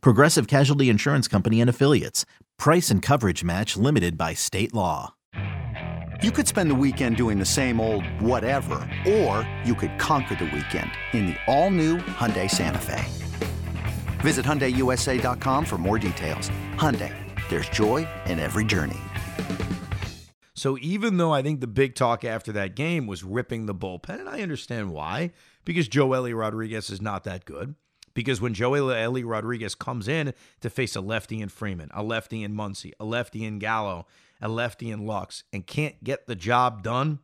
Progressive Casualty Insurance Company and Affiliates. Price and coverage match limited by state law. You could spend the weekend doing the same old whatever, or you could conquer the weekend in the all-new Hyundai Santa Fe. Visit HyundaiUSA.com for more details. Hyundai, there's joy in every journey. So even though I think the big talk after that game was ripping the bullpen, and I understand why, because Joe Joely Rodriguez is not that good. Because when Joely Rodriguez comes in to face a lefty in Freeman, a lefty in Muncy, a lefty in Gallo, a lefty in Lux, and can't get the job done,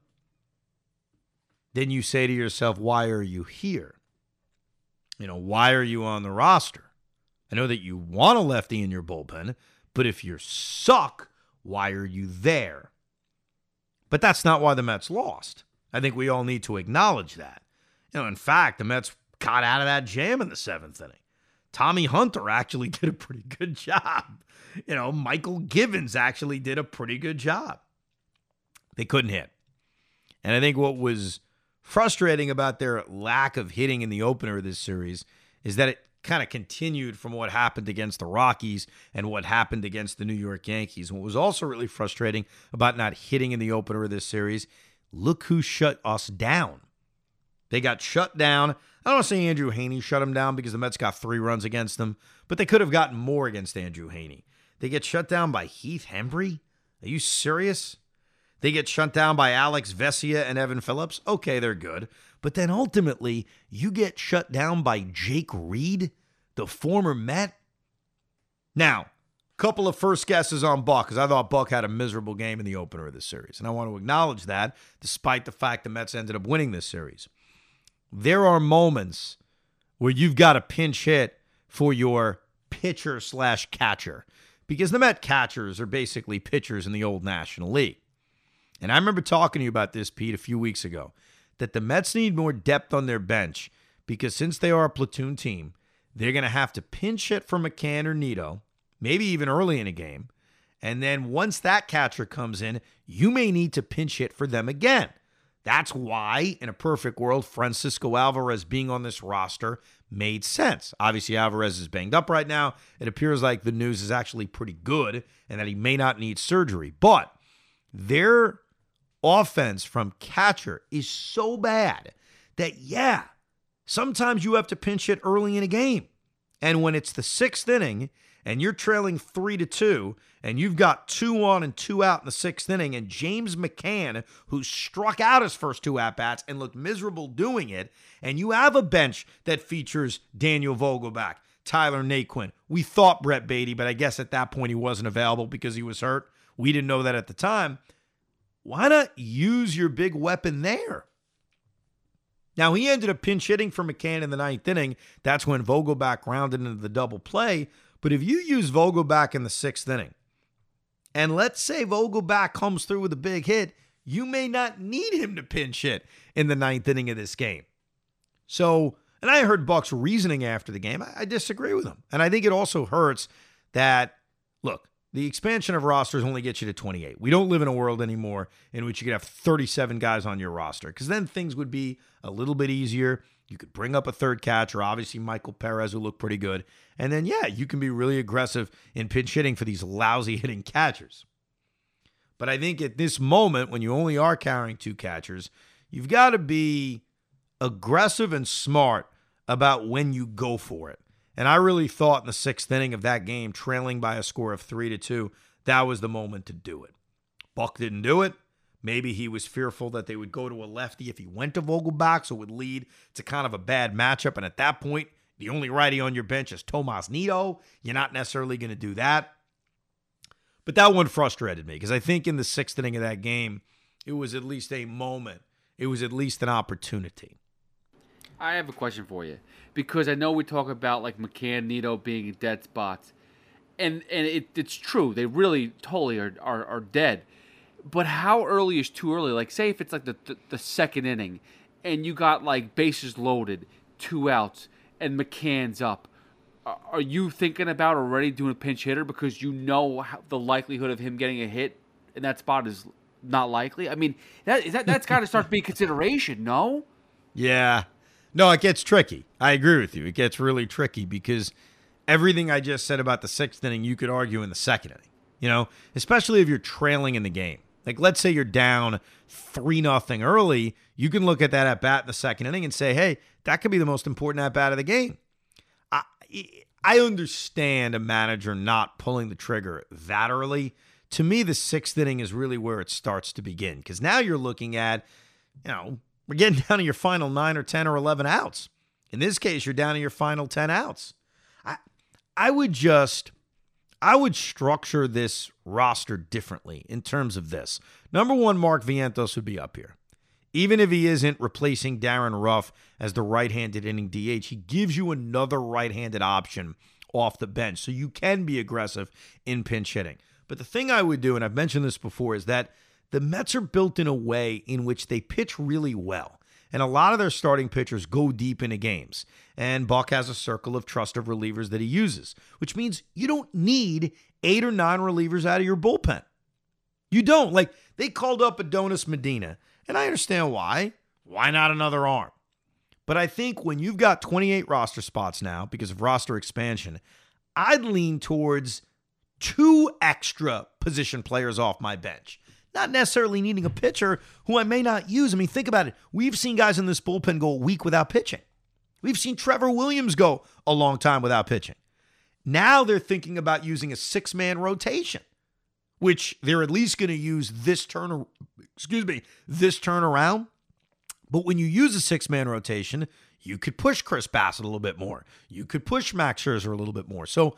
then you say to yourself, why are you here? You know, why are you on the roster? I know that you want a lefty in your bullpen, but if you suck, why are you there? But that's not why the Mets lost. I think we all need to acknowledge that. You know, in fact, the Mets got out of that jam in the seventh inning. Tommy Hunter actually did a pretty good job. You know, Mychal Givens actually did a pretty good job. They couldn't hit. And I think what was frustrating about their lack of hitting in the opener of this series is that it kind of continued from what happened against the Rockies and what happened against the New York Yankees. what was also really frustrating about not hitting in the opener of this series, look who shut us down. They got shut down. I don't want to say Andrew Heaney shut them down because the Mets got three runs against them, but they could have gotten more against Andrew Heaney. They get shut down by Heath Hembree? Are you serious? They get shut down by Alex Vesia and Evan Phillips? Okay, they're good. But then ultimately, you get shut down by Jake Reed, the former Met. Now, couple of first guesses on Buck because I thought Buck had a miserable game in the opener of the series. And I want to acknowledge that despite the fact the Mets ended up winning this series. There are moments where you've got a pinch hit for your pitcher slash catcher because the Met catchers are basically pitchers in the old National League. And I remember talking to you about this, Pete, a few weeks ago that the Mets need more depth on their bench because since they are a platoon team, they're going to have to pinch hit for McCann or Nido, maybe even early in a game. And then once that catcher comes in, you may need to pinch hit for them again. That's why, in a perfect world, Francisco Alvarez being on this roster made sense. Obviously, Alvarez is banged up right now. It appears like the news is actually pretty good and that he may not need surgery. But their offense from catcher is so bad that, yeah, sometimes you have to pinch it early in a game. And when it's the sixth inning and you're trailing three to two, and you've got two on and two out in the sixth inning, and James McCann, who struck out his first two at bats and looked miserable doing it, and you have a bench that features Daniel Vogelbach, Tyler Naquin. We thought Brett Baty, but I guess at that point he wasn't available because he was hurt. We didn't know that at the time why not use your big weapon there? Now, he ended up pinch hitting for McCann in the ninth inning. That's when Vogelbach rounded into the double play. But if you use Vogelbach in the sixth inning, and let's say Vogelbach comes through with a big hit, you may not need him to pinch hit in the ninth inning of this game. So, and I heard Buck's reasoning after the game. I, I disagree with him. And I think it also hurts that, look, the expansion of rosters only gets you to 28. We don't live in a world anymore in which you could have 37 guys on your roster because then things would be a little bit easier. You could bring up a third catcher, obviously Michael Perez, who looked pretty good. And then, yeah, you can be really aggressive in pinch hitting for these lousy hitting catchers. But I think at this moment, when you only are carrying two catchers, you've got to be aggressive and smart about when you go for it. And I really thought in the sixth inning of that game, trailing by a score of three to two, that was the moment to do it. Buck didn't do it. Maybe he was fearful that they would go to a lefty if he went to Vogelbach, so it would lead to kind of a bad matchup. And at that point, the only righty on your bench is Tomas Nido. You're not necessarily going to do that. But that one frustrated me because I think in the sixth inning of that game, it was at least a moment. It was at least an opportunity. I have a question for you because I know we talk about like McCann, Nido being dead spots. and and it, it's true. They really totally are, are are dead. But how early is too early? Like, say if it's like the, the, the second inning, and you got like bases loaded, two outs, and McCann's up. Are you thinking about already doing a pinch hitter because you know how, the likelihood of him getting a hit in that spot is not likely? I mean, that that that's got to start to be consideration. No. Yeah. No, it gets tricky. I agree with you. It gets really tricky because everything I just said about the sixth inning, you could argue in the second inning. You know, especially if you're trailing in the game. Like, let's say you're down three nothing early, you can look at that at bat in the second inning and say, "Hey, that could be the most important at bat of the game." I I understand a manager not pulling the trigger that early. To me, the sixth inning is really where it starts to begin because now you're looking at, you know, we're getting down to your final nine or 10 or 11 outs. In this case, you're down to your final 10 outs. I, I would just, I would structure this roster differently in terms of this. Number one, Mark Vientos would be up here. Even if he isn't replacing Darin Ruf as the right handed inning DH, he gives you another right handed option off the bench. So you can be aggressive in pinch hitting. But the thing I would do, and I've mentioned this before, is that the Mets are built in a way in which they pitch really well. And a lot of their starting pitchers go deep into games. And Buck has a circle of trusted relievers that he uses, which means you don't need eight or nine relievers out of your bullpen. You don't. Like, they called up Adonis Medina, and I understand why. Why not another arm? But I think when you've got 28 roster spots now because of roster expansion, I'd lean towards two extra position players off my bench not necessarily needing a pitcher who I may not use. I mean, think about it. We've seen guys in this bullpen go a week without pitching. We've seen Trevor Williams go a long time without pitching. Now they're thinking about using a six man rotation, which they're at least going to use this turn, excuse me, this turnaround. But when you use a six man rotation, you could push Chris Bassitt a little bit more. You could push Max Scherzer a little bit more. So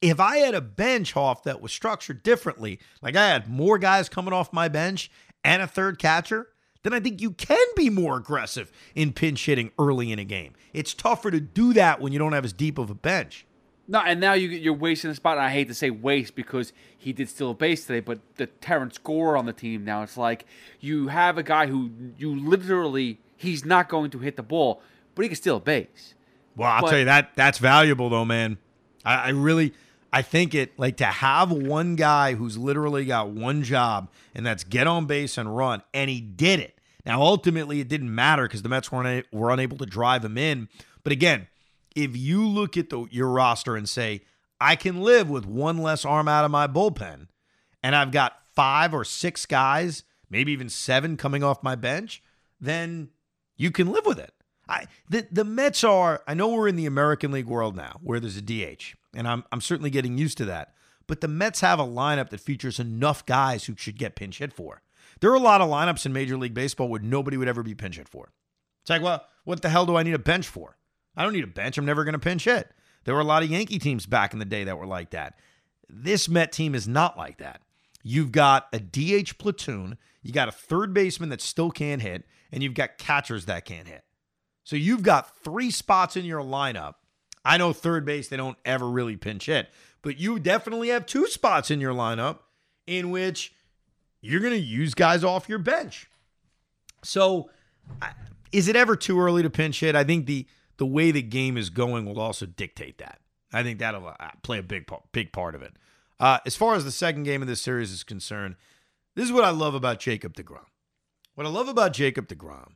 if I had a bench Hoff that was structured differently, like I had more guys coming off my bench and a third catcher, then I think you can be more aggressive in pinch hitting early in a game. It's tougher to do that when you don't have as deep of a bench. No, and now you, you're wasting a spot. And I hate to say waste because he did steal a base today, but the Terrence Gore on the team now, it's like you have a guy who you literally, he's not going to hit the ball, but he can steal a base. Well, I'll but, tell you that that's valuable though, man. I, I really I think it like to have one guy who's literally got one job and that's get on base and run, and he did it. Now, ultimately, it didn't matter because the Mets weren't were unable to drive him in. But again, if you look at the, your roster and say, I can live with one less arm out of my bullpen, and I've got five or six guys, maybe even seven coming off my bench, then you can live with it. I the the Mets are. I know we're in the American League world now, where there's a DH and I'm I'm certainly getting used to that. But the Mets have a lineup that features enough guys who should get pinch hit for. There are a lot of lineups in Major League Baseball where nobody would ever be pinch hit for. It's like, well, what the hell do I need a bench for? I don't need a bench. I'm never going to pinch hit. There were a lot of Yankee teams back in the day that were like that. This Met team is not like that. You've got a DH platoon, you got a third baseman that still can't hit, and you've got catchers that can't hit. So you've got three spots in your lineup I know third base, they don't ever really pinch hit, but you definitely have two spots in your lineup in which you're going to use guys off your bench. So, is it ever too early to pinch hit? I think the the way the game is going will also dictate that. I think that'll uh, play a big big part of it. Uh, as far as the second game of this series is concerned, this is what I love about Jacob DeGrom. What I love about Jacob DeGrom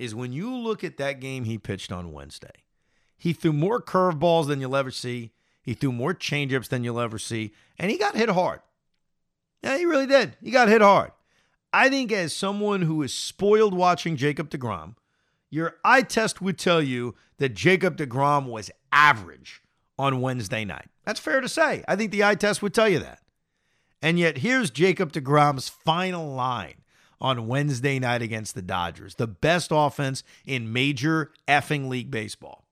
is when you look at that game he pitched on Wednesday, he threw more curveballs than you'll ever see. He threw more changeups than you'll ever see. And he got hit hard. Yeah, he really did. He got hit hard. I think, as someone who is spoiled watching Jacob DeGrom, your eye test would tell you that Jacob DeGrom was average on Wednesday night. That's fair to say. I think the eye test would tell you that. And yet, here's Jacob DeGrom's final line on Wednesday night against the Dodgers, the best offense in major effing league baseball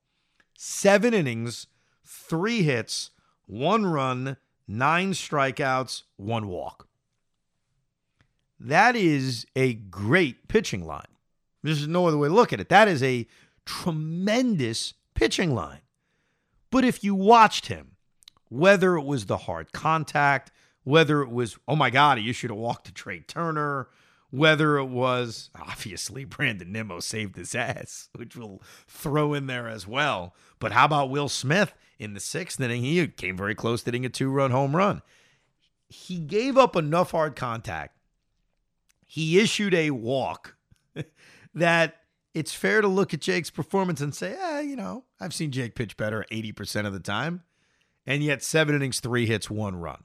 seven innings, three hits, one run, nine strikeouts, one walk. That is a great pitching line. There's no other way to look at it. That is a tremendous pitching line. But if you watched him, whether it was the hard contact, whether it was, oh my God, you should have walked to Trea Turner, whether it was obviously Brandon Nimmo saved his ass, which we'll throw in there as well. But how about Will Smith in the sixth inning? He came very close to hitting a two run home run. He gave up enough hard contact. He issued a walk that it's fair to look at Jake's performance and say, eh, you know, I've seen Jake pitch better 80% of the time. And yet, seven innings, three hits, one run.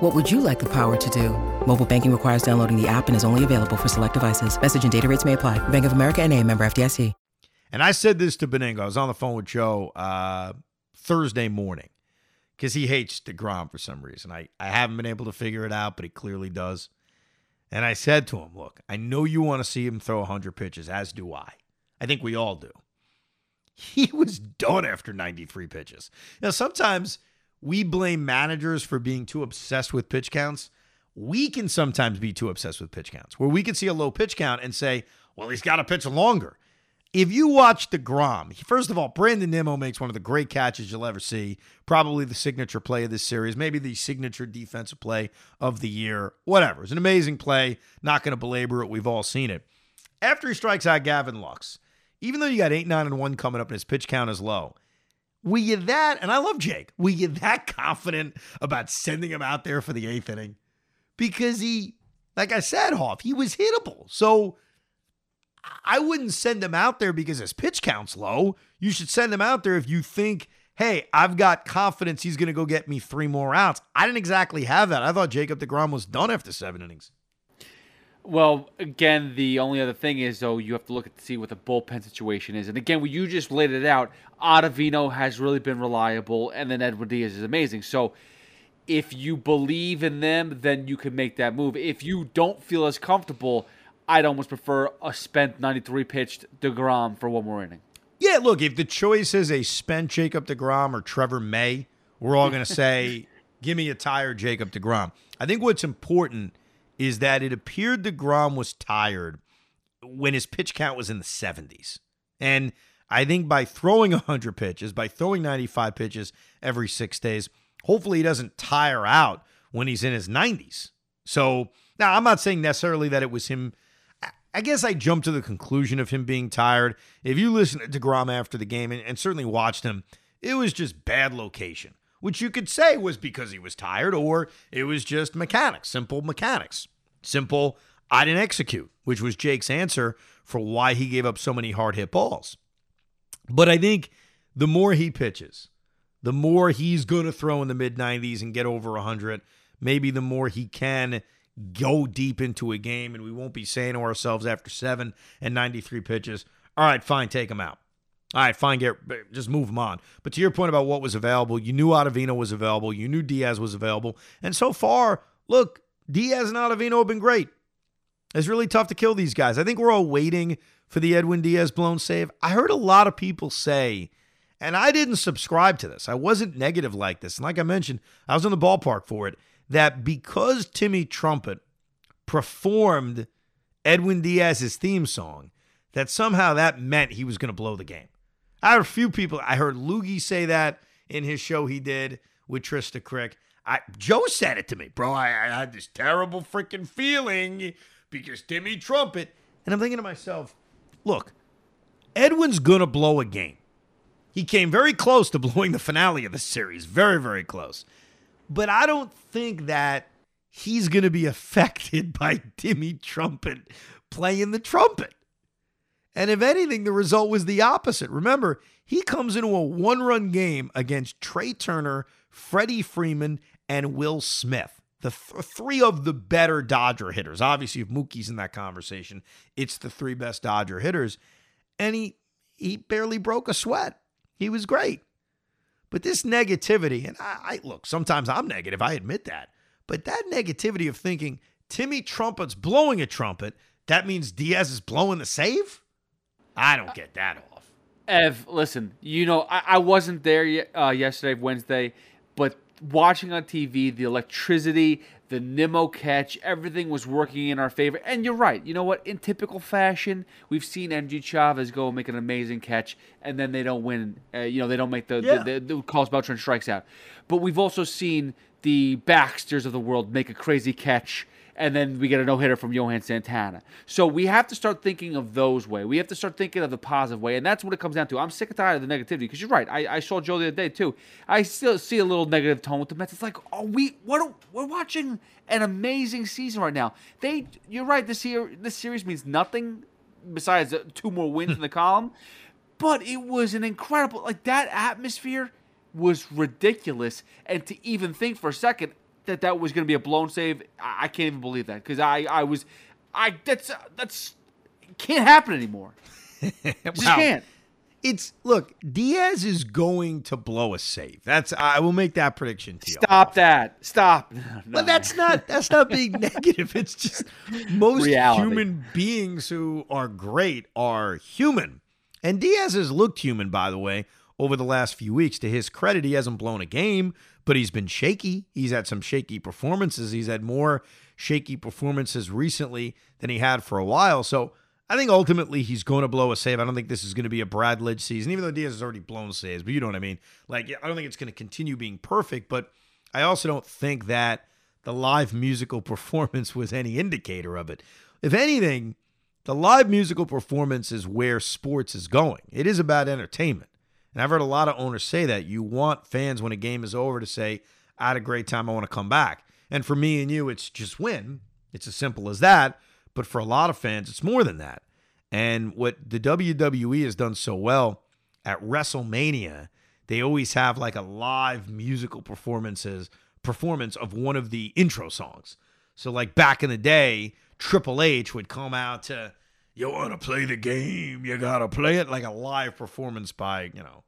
What would you like the power to do? Mobile banking requires downloading the app and is only available for select devices. Message and data rates may apply. Bank of America and a member FDIC. And I said this to Benigno. I was on the phone with Joe uh, Thursday morning because he hates DeGrom for some reason. I, I haven't been able to figure it out, but he clearly does. And I said to him, look, I know you want to see him throw 100 pitches, as do I. I think we all do. He was done after 93 pitches. Now, sometimes we blame managers for being too obsessed with pitch counts. We can sometimes be too obsessed with pitch counts, where we can see a low pitch count and say, well, he's got to pitch longer. If you watch the DeGrom, first of all, Brandon Nimmo makes one of the great catches you'll ever see. Probably the signature play of this series, maybe the signature defensive play of the year, whatever. It's an amazing play. Not going to belabor it. We've all seen it. After he strikes out Gavin Lux, even though you got 8, 9, and 1 coming up and his pitch count is low, were you that, and I love Jake, were you that confident about sending him out there for the eighth inning? Because he, like I said, Hoff, he was hittable. So I wouldn't send him out there because his pitch count's low. You should send him out there if you think, hey, I've got confidence he's going to go get me three more outs. I didn't exactly have that. I thought Jacob DeGrom was done after seven innings. Well, again, the only other thing is though you have to look at to see what the bullpen situation is, and again, when you just laid it out, Ottavino has really been reliable, and then Edwin Diaz is amazing. So, if you believe in them, then you can make that move. If you don't feel as comfortable, I'd almost prefer a spent 93 pitched Degrom for one more inning. Yeah, look, if the choice is a spent Jacob DeGrom or Trevor May, we're all going to say, give me a tired Jacob DeGrom. I think what's important is that it appeared DeGrom was tired when his pitch count was in the 70s. And I think by throwing 100 pitches, by throwing 95 pitches every six days, hopefully he doesn't tire out when he's in his 90s. So now I'm not saying necessarily that it was him. I guess I jumped to the conclusion of him being tired. If you listen to DeGrom after the game and, and certainly watched him, it was just bad location which you could say was because he was tired or it was just mechanics, simple mechanics. Simple, I didn't execute, which was Jake's answer for why he gave up so many hard hit balls. But I think the more he pitches, the more he's going to throw in the mid 90s and get over 100. Maybe the more he can go deep into a game, and we won't be saying to ourselves after seven and 93 pitches, all right, fine, take him out. All right, fine, get just move him on. But to your point about what was available, you knew Ottavino was available, you knew Diaz was available, and so far, look, Diaz and Ottavino have been great. It's really tough to kill these guys. I think we're all waiting for the Edwin Diaz blown save. I heard a lot of people say, and I didn't subscribe to this. I wasn't negative like this. And like I mentioned, I was in the ballpark for it. That because Timmy Trumpet performed Edwin Diaz's theme song, that somehow that meant he was going to blow the game. I heard a few people, I heard Loogie say that in his show he did with Trista Crick. I, Joe said it to me, bro. I, I had this terrible freaking feeling because Timmy Trumpet. And I'm thinking to myself, look, Edwin's going to blow a game. He came very close to blowing the finale of the series. Very, very close. But I don't think that he's going to be affected by Timmy Trumpet playing the trumpet. And if anything, the result was the opposite. Remember, he comes into a one run game against Trea Turner, Freddie Freeman, and Will Smith. The th- three of the better Dodger hitters. Obviously, if Mookie's in that conversation, it's the three best Dodger hitters. And he he barely broke a sweat. He was great. But this negativity, and I, I look, sometimes I'm negative, I admit that. But that negativity of thinking Timmy Trumpet's blowing a trumpet, that means Diaz is blowing the save? I don't get that off. Ev, listen, you know, I, I wasn't there ye- uh, yesterday, Wednesday, but watching on TV, the electricity, the Nimmo catch, everything was working in our favor. And you're right. You know what? In typical fashion, we've seen Endy Chavez go and make an amazing catch, and then they don't win. Uh, you know, they don't make the, Yeah. the, the, the Carlos Beltran strikes out. But we've also seen the Baxters of the world make a crazy catch and then we get a no hitter from Johan Santana. So we have to start thinking of those way. We have to start thinking of the positive way, and that's what it comes down to. I'm sick and tired of the negativity because you're right. I, I saw Joe the other day too. I still see a little negative tone with the Mets. It's like, oh, we what are- we're watching an amazing season right now. They, you're right. This year, this series means nothing besides uh, two more wins in the column, but it was an incredible like that atmosphere was ridiculous, and to even think for a second that that was going to be a blown save, I, I can't even believe that because I, I was, I that's that's can't happen anymore. Just Wow. can't. It's look, Diaz is going to blow a save. That's I will make that prediction to you. Stop that. Stop. No. But that's not that's not being negative. It's just most Reality. human beings who are great are human. And Diaz has looked human, by the way, over the last few weeks. To his credit, he hasn't blown a game, but he's been shaky. He's had some shaky performances. He's had more shaky performances recently than he had for a while. So I think ultimately he's going to blow a save. I don't think this is going to be a Brad Lidge season, even though Diaz has already blown saves. But you know what I mean? Like I don't think it's going to continue being perfect, but I also don't think that the live musical performance was any indicator of it. If anything, the live musical performance is where sports is going. It is about entertainment. And I've heard a lot of owners say that. You want fans when a game is over to say, I had a great time, I want to come back. And for me and you, it's just win. It's as simple as that. But for a lot of fans, it's more than that. And what the WWE has done so well at WrestleMania, they always have like a live musical performances performance of one of the intro songs. So like back in the day, Triple H would come out to you want to play the game, you got to play it like a live performance by, you know,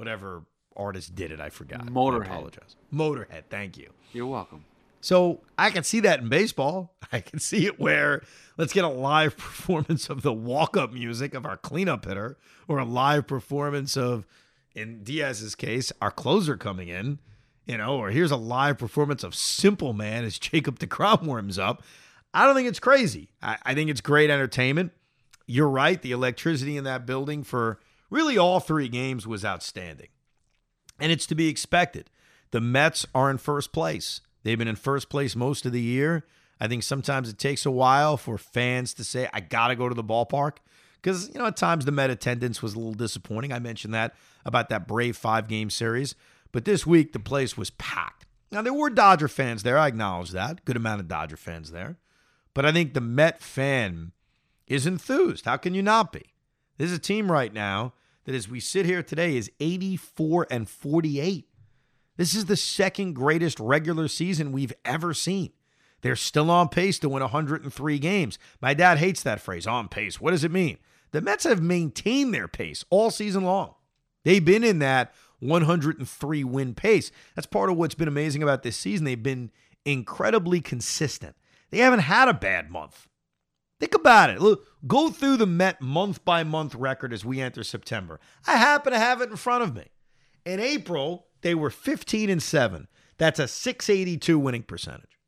whatever artist did it, I forgot. I Motorhead. apologize. Motorhead, thank you. You're welcome. So I can see that in baseball. I can see it where let's get a live performance of the walk up music of our cleanup hitter, or a live performance of, in Diaz's case, our closer coming in, you know, or here's a live performance of Simple Man as Jacob DeGrom warms up. I don't think it's crazy. I, I think it's great entertainment. You're right. The electricity in that building for really all three games was outstanding. And it's to be expected. The Mets are in first place. They've been in first place most of the year. I think sometimes it takes a while for fans to say, I got to go to the ballpark. Because, you know, at times the Met attendance was a little disappointing. I mentioned that about that Brave five game series. But this week, the place was packed. Now, there were Dodger fans there. I acknowledge that. Good amount of Dodger fans there. But I think the Met fan is enthused. How can you not be? There's a team right now that, as we sit here today, is 84 and 48. This is the second greatest regular season we've ever seen. They're still on pace to win 103 games. My dad hates that phrase, on pace. What does it mean? The Mets have maintained their pace all season long. They've been in that 103 win pace. That's part of what's been amazing about this season. They've been incredibly consistent. They haven't had a bad month. Think about it. Look, go through the Met month by month record as we enter September. I happen to have it in front of me. In April, they were 15 and 7. That's a 682 winning percentage.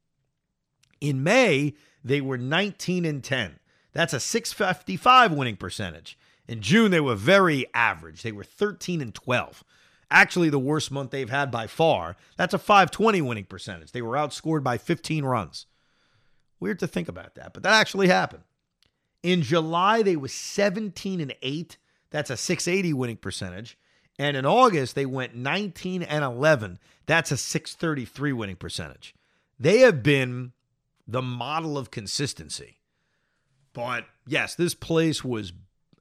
In May, they were 19 and 10. That's a 655 winning percentage. In June, they were very average. They were 13 and 12. Actually, the worst month they've had by far. That's a 520 winning percentage. They were outscored by 15 runs. Weird to think about that, but that actually happened. In July, they was 17 and 8. That's a 680 winning percentage. And in August, they went 19 and 11. That's a 633 winning percentage. They have been the model of consistency. But yes, this place was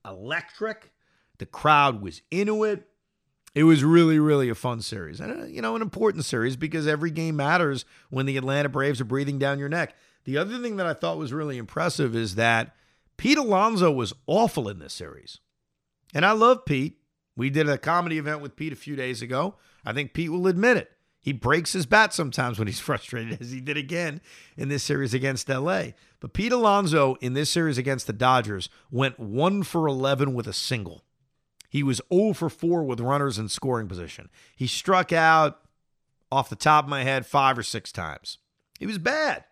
electric. The crowd was into it. It was really, really a fun series. And, uh, you know, an important series because every game matters when the Atlanta Braves are breathing down your neck. The other thing that I thought was really impressive is that Pete Alonso was awful in this series. And I love Pete. We did a comedy event with Pete a few days ago. I think Pete will admit it. He breaks his bat sometimes when he's frustrated, as he did again in this series against LA. But Pete Alonso in this series against the Dodgers went 1 for 11 with a single. He was 0 for 4 with runners in scoring position. He struck out, off the top of my head, five or six times. He was bad.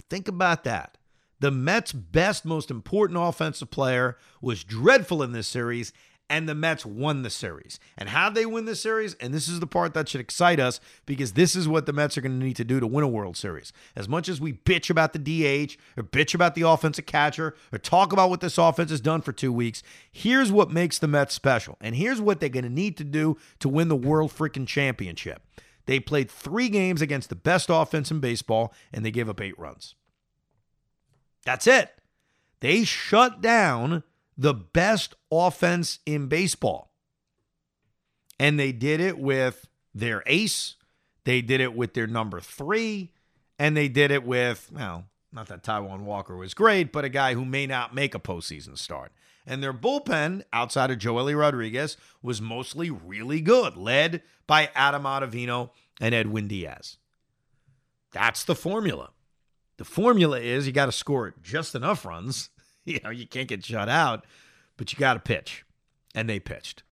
But think about that. The Mets' best, most important offensive player was dreadful in this series, and the Mets won the series. And how they win the series, and this is the part that should excite us because this is what the Mets are going to need to do to win a World Series. As much as we bitch about the DH or bitch about the offensive catcher or talk about what this offense has done for two weeks, here's what makes the Mets special. And here's what they're going to need to do to win the World freaking Championship. They played three games against the best offense in baseball, and they gave up eight runs. That's it. They shut down the best offense in baseball. And they did it with their ace, they did it with their number three, and they did it with, well, not that Taijuan Walker was great, but a guy who may not make a postseason start. And their bullpen, outside of Joely Rodriguez, was mostly really good, led by Adam Ottavino and Edwin Diaz. That's the formula. The formula is you got to score just enough runs. You know, you can't get shut out, but you got to pitch. And they pitched.